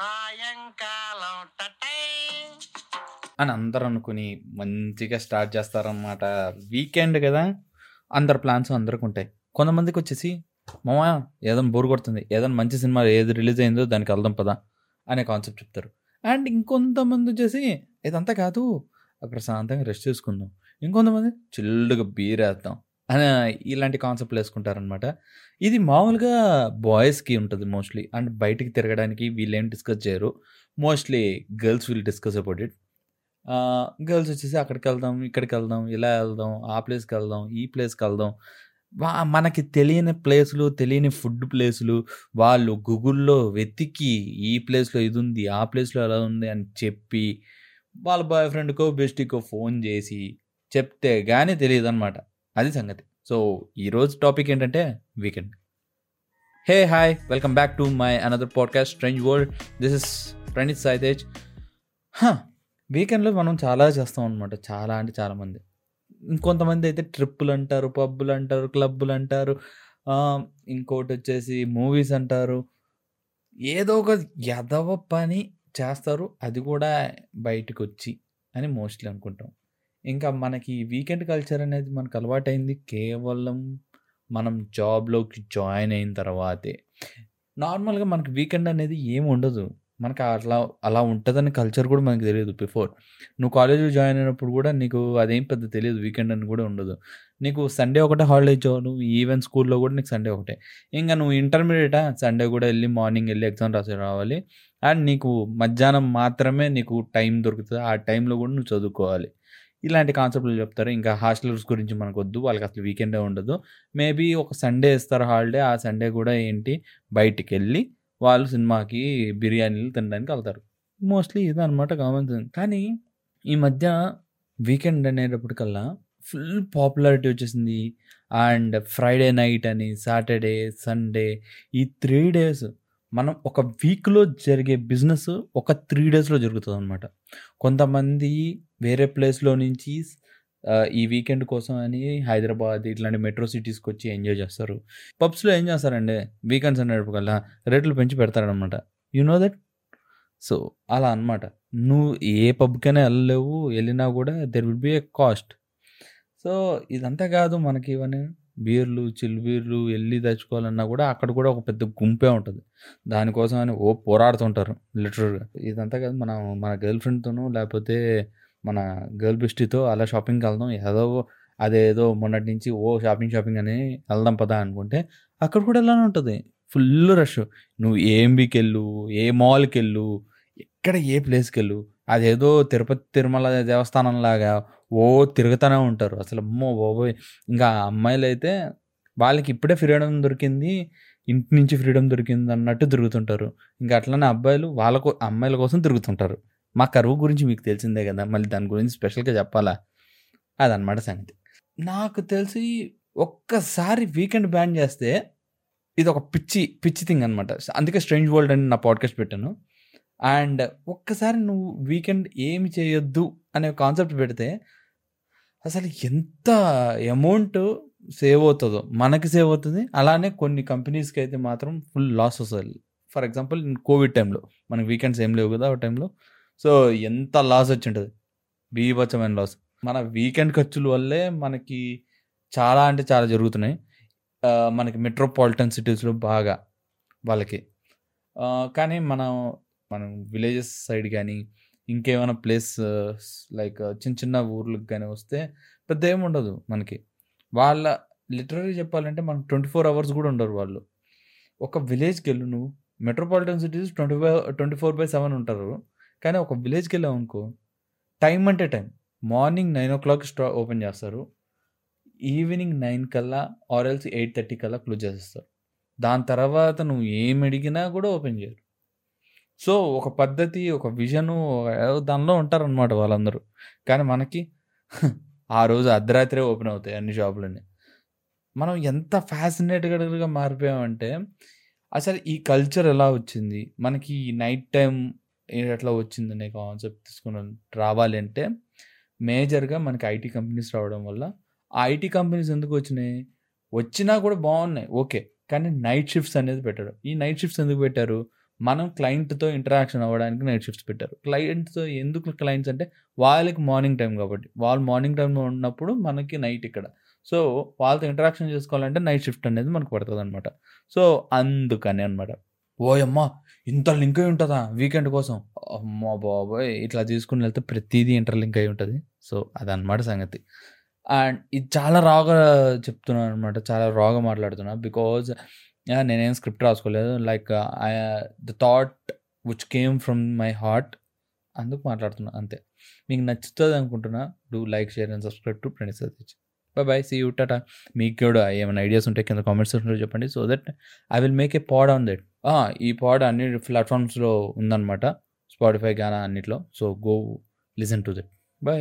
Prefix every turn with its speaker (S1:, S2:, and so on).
S1: సాయంకాలం
S2: అని అందరూ అనుకుని మంచిగా స్టార్ట్ చేస్తారనమాట వీకెండ్ కదా అందరు ప్లాన్స్ అందరికి ఉంటాయి. కొంతమందికి వచ్చేసి మామ ఏదైనా బోర్ కొడుతుంది ఏదైనా మంచి సినిమా ఏది రిలీజ్ అయిందో దానికి వెళ్దాం పదా అనే కాన్సెప్ట్ చెప్తారు. అండ్ ఇంకొంతమంది వచ్చేసి ఇదంతా కాదు ప్రశాంతంగా రెస్ట్ చేసుకుందాం. ఇంకొంతమంది చిల్లుగా బీర్ వేద్దాం. అని ఇలాంటి కాన్సెప్ట్లు వేసుకుంటారనమాట ఇది మామూలుగా బాయ్స్కి ఉంటుంది మోస్ట్లీ అండ్ బయటికి తిరగడానికి వీళ్ళేం డిస్కస్ చేయరు. Mostly girls will discuss about it girls వచ్చేసి అక్కడికి వెళ్దాం ఇక్కడికి వెళ్దాం ఇలా వెళ్దాం ఆ ప్లేస్కి వెళ్దాం ఈ ప్లేస్కి వెళ్దాం. మనకి తెలియని ప్లేసులు తెలియని ఫుడ్ ప్లేసులు వాళ్ళు గూగుల్లో వెతికి ఈ ప్లేస్లో ఇది ఉంది ఆ ప్లేస్లో ఎలా ఉంది అని చెప్పి వాళ్ళ బాయ్ ఫ్రెండ్కో బెస్ట్కో ఫోన్ చేసి చెప్తే కానీ తెలియదు అనమాట అది సంగతి. సో ఈరోజు టాపిక్ ఏంటంటే weekend. Hey hi welcome back to my another podcast strange world. This is Praneeth Saiteja వీకెండ్లో మనం చాలా చేస్తాం అనమాట చాలా అంటే చాలామంది ఇంకొంతమంది అయితే ట్రిప్పులు అంటారు పబ్బులు అంటారు క్లబ్బులు అంటారు ఇంకోటి వచ్చేసి మూవీస్ అంటారు. ఏదో ఒక ఎదవ పని చేస్తారు అది కూడా బయటకు వచ్చి అని మోస్ట్లీ అనుకుంటాం. ఇంకా మనకి వీకెండ్ కల్చర్ అనేది మనకు అలవాటైంది. కేవలం మనం జాబ్లోకి జాయిన్ అయిన తర్వాతే. నార్మల్గా మనకి వీకెండ్ అనేది ఏం ఉండదు. మనకు అట్లా అలా ఉంటుందని కల్చర్ కూడా మనకు తెలియదు బిఫోర్. నువ్వు కాలేజీలో జాయిన్ అయినప్పుడు కూడా నీకు అదేం పెద్ద తెలియదు వీకెండ్ అని కూడా ఉండదు. నీకు సండే ఒకటే హాలిడే ఇచ్చావు నువ్వు ఈవెన్ స్కూల్లో కూడా నీకు సండే ఒకటే. ఇంకా నువ్వు ఇంటర్మీడియటా? సండే కూడా వెళ్ళి మార్నింగ్ వెళ్ళి ఎగ్జామ్ రాసి రావాలి. అండ్ నీకు మధ్యాహ్నం మాత్రమే నీకు టైం దొరుకుతుంది. ఆ టైంలో కూడా నువ్వు చదువుకోవాలి. ఇలాంటి కాన్సెప్ట్లు చెప్తారు. ఇంకా హాస్టలర్స్ గురించి మనకు వద్దు వాళ్ళకి అసలు వీకెండే ఉండదు. మేబీ ఒక సండే ఇస్తారు హాలిడే. ఆ సండే కూడా ఏంటి? బయటికి వెళ్ళి వాళ్ళు సినిమాకి బిర్యానీలు తినడానికి వెళ్తారు. మోస్ట్లీ ఇదనమాట కామన్ థింగ్ కానీ ఈ మధ్య వీకెండ్ అనేటప్పటికల్లా ఫుల్ పాపులారిటీ వచ్చేసింది. అండ్ ఫ్రైడే నైట్ అని సాటర్డే సండే ఈ త్రీ డేస్ మనం ఒక వీక్లో జరిగే బిజినెస్ ఒక త్రీ డేస్లో జరుగుతుంది అనమాట కొంతమంది వేరే ప్లేస్లో నుంచి ఈ వీకెండ్ కోసం అని హైదరాబాద్ ఇట్లాంటి మెట్రో సిటీస్కి వచ్చి ఎంజాయ్ చేస్తారు. పబ్స్లో ఏం చేస్తారండి వీకెండ్స్ అనేటప్పటికల్లా రేట్లు పెంచి పెడతారనమాట యు నో దట్? సో అలా అన్నమాట. నువ్వు ఏ పబ్కైనా వెళ్ళలేవు వెళ్ళినా కూడా there will be a cost so ఇదంతా కాదు మనకి ఇవన్నీ. బీర్లు చిల్ బీర్లు వెళ్ళి తెచ్చుకోవాలన్నా కూడా అక్కడ కూడా ఒక పెద్ద గుంపే ఉంటుంది. దానికోసం అని ఓ పోరాడుతుంటారు లిటరల్గా. ఇదంతా కాదు మనం మన గర్ల్ ఫ్రెండ్తోనూ లేకపోతే మన గర్ల్ బెస్టీతో అలా షాపింగ్కి వెళ్దాం ఏదో అదేదో మొన్నటి నుంచి ఓ షాపింగ్ షాపింగ్ అని వెళ్దాం పదా అనుకుంటే అక్కడ కూడా ఇలానే ఉంటుంది. Full rush. నువ్వు ఏ ఎంబీకి వెళ్ళు ఏ మాల్కి వెళ్ళు ఎక్కడ ఏ ప్లేస్కి వెళ్ళు అదేదో తిరుపతి తిరుమల దేవస్థానం లాగా ఓ తిరుగుతూనే ఉంటారు. అసలు అమ్మో బాబోయ్! ఇంకా అమ్మాయిలు అయితే వాళ్ళకి ఇప్పుడే ఫ్రీడమ్ దొరికింది ఇంటి నుంచి ఫ్రీడమ్ దొరికింది అన్నట్టు తిరుగుతుంటారు. ఇంకా అట్లనే అబ్బాయిలు వాళ్ళ కో అమ్మాయిల కోసం తిరుగుతుంటారు. మా కరువు గురించి మీకు తెలిసిందే కదా! మళ్ళీ దాని గురించి స్పెషల్గా చెప్పాలా? అదనమాట సంగతి. నాకు తెలిసి ఒక్కసారి వీకెండ్ బ్యాన్ చేస్తే ఇది ఒక పిచ్చి పిచ్చి థింగ్ అనమాట అందుకే స్ట్రేంజ్ వరల్డ్ అని నా పాడ్కాస్ట్ పెట్టాను. అండ్ ఒక్కసారి నువ్వు వీకెండ్ ఏమి చేయొద్దు అనే కాన్సెప్ట్ పెడితే అసలు ఎంత అమౌంట్ సేవ్ అవుతుందో మనకి సేవ్ అవుతుంది. అలానే కొన్ని కంపెనీస్కి అయితే మాత్రం ఫుల్ లాస్ వస్తుంది. ఫర్ ఎగ్జాంపుల్ కోవిడ్ టైంలో మనకి వీకెండ్స్ ఏం లేవు కదా ఆ టైంలో సో ఎంత లాస్ వచ్చి ఉంటుంది? బీభత్సమైన లాస్ మన వీకెండ్ ఖర్చుల వల్లే మనకి చాలా అంటే చాలా జరుగుతున్నాయి. మనకి మెట్రోపాలిటన్ సిటీస్లో బాగా వాళ్ళకి. కానీ మనం మనం విలేజెస్ సైడ్ కానీ ఇంకేమైనా ప్లేస్ లైక్ చిన్న చిన్న ఊర్లకు కానీ వస్తే పెద్ద ఏమి ఉండదు మనకి. వాళ్ళ లిటరరీ చెప్పాలంటే మనకు ట్వంటీ ఫోర్ అవర్స్ కూడా ఉండరు వాళ్ళు. ఒక విలేజ్కి వెళ్ళు నువ్వు. Metropolitan cities twenty five twenty four by seven ఉంటారు. కానీ ఒక విలేజ్కి వెళ్ళావు అనుకో టైం అంటే time morning nine o'clock స్టా ఓపెన్ చేస్తారు. ఈవినింగ్ నైన్ కల్లా ఆర్ ఎల్స్ ఎయిట్ థర్టీ కల్లా క్లోజ్ చేసేస్తారు. దాని తర్వాత నువ్వు ఏం అడిగినా కూడా ఓపెన్ చేయరు. సో ఒక పద్ధతి ఒక విజను దానిలో ఉంటారనమాట వాళ్ళందరూ. కానీ మనకి ఆ రోజు అర్ధరాత్రే ఓపెన్ అవుతాయి అన్ని షాపులన్నీ. మనం ఎంత ఫ్యాసినేటెడ్గా మారిపోయామంటే అసలు ఈ కల్చర్ ఎలా వచ్చింది? మనకి ఈ నైట్ టైం ఎట్లా వచ్చింది అనే కాన్సెప్ట్ తీసుకుని రావాలి అంటే మేజర్గా మనకి ఐటీ కంపెనీస్ రావడం వల్ల ఆ ఐటీ కంపెనీస్ ఎందుకు వచ్చినాయి? వచ్చినా కూడా బాగున్నాయి ఓకే. కానీ నైట్ షిఫ్ట్స్ అనేది పెట్టారు. ఈ నైట్ షిఫ్ట్స్ ఎందుకు పెట్టారు? మనం క్లయింట్‌తో ఇంటరాక్షన్ అవ్వడానికి నైట్ షిఫ్ట్స్ పెట్టారు. క్లయింట్స్‌తో ఎందుకు క్లయింట్స్ అంటే వాళ్ళకి మార్నింగ్ టైం కాబట్టి. వాళ్ళు మార్నింగ్ టైంలో ఉన్నప్పుడు మనకి నైట్ ఇక్కడ. సో, వాళ్ళతో ఇంటరాక్షన్ చేసుకోవాలంటే నైట్ షిఫ్ట్ అనేది మనకు పడుతుంది అనమాట సో, అందుకని అనమాట. ఓయమ్మా ఇంత లింక్ అయి ఉంటుందా వీకెండ్ కోసం? అమ్మా బాబోయ్! ఇట్లా తీసుకుని వెళ్తే ప్రతిదీ ఇంటర్‌లింక్ అయి ఉంటుంది సో, అదనమాట సంగతి. అండ్ ఇది చాలా రాగా చెప్తున్నాను అనమాట చాలా రాగా మాట్లాడుతున్నా. బికాజ్ నేనేం script రాసుకోలేదు. Like the thought which came from my heart అందుకు మాట్లాడుతున్నా అంతే. మీకు నచ్చుతుంది అనుకుంటున్నా do like, share and subscribe to Praneeth Satish. Bye bye. See you. Tata. మీకు కూడా ఏమైనా ఐడియాస్ ఉంటే కింద కామెంట్స్ సెక్షన్‌లో చెప్పండి. So that I will make a pod on that. ఈ పాడ్ అన్ని ప్లాట్‌ఫార్మ్స్‌లో ఉందనమాట. స్పాటిఫై, గానా అన్నిట్లో. So, go listen to that. Bye.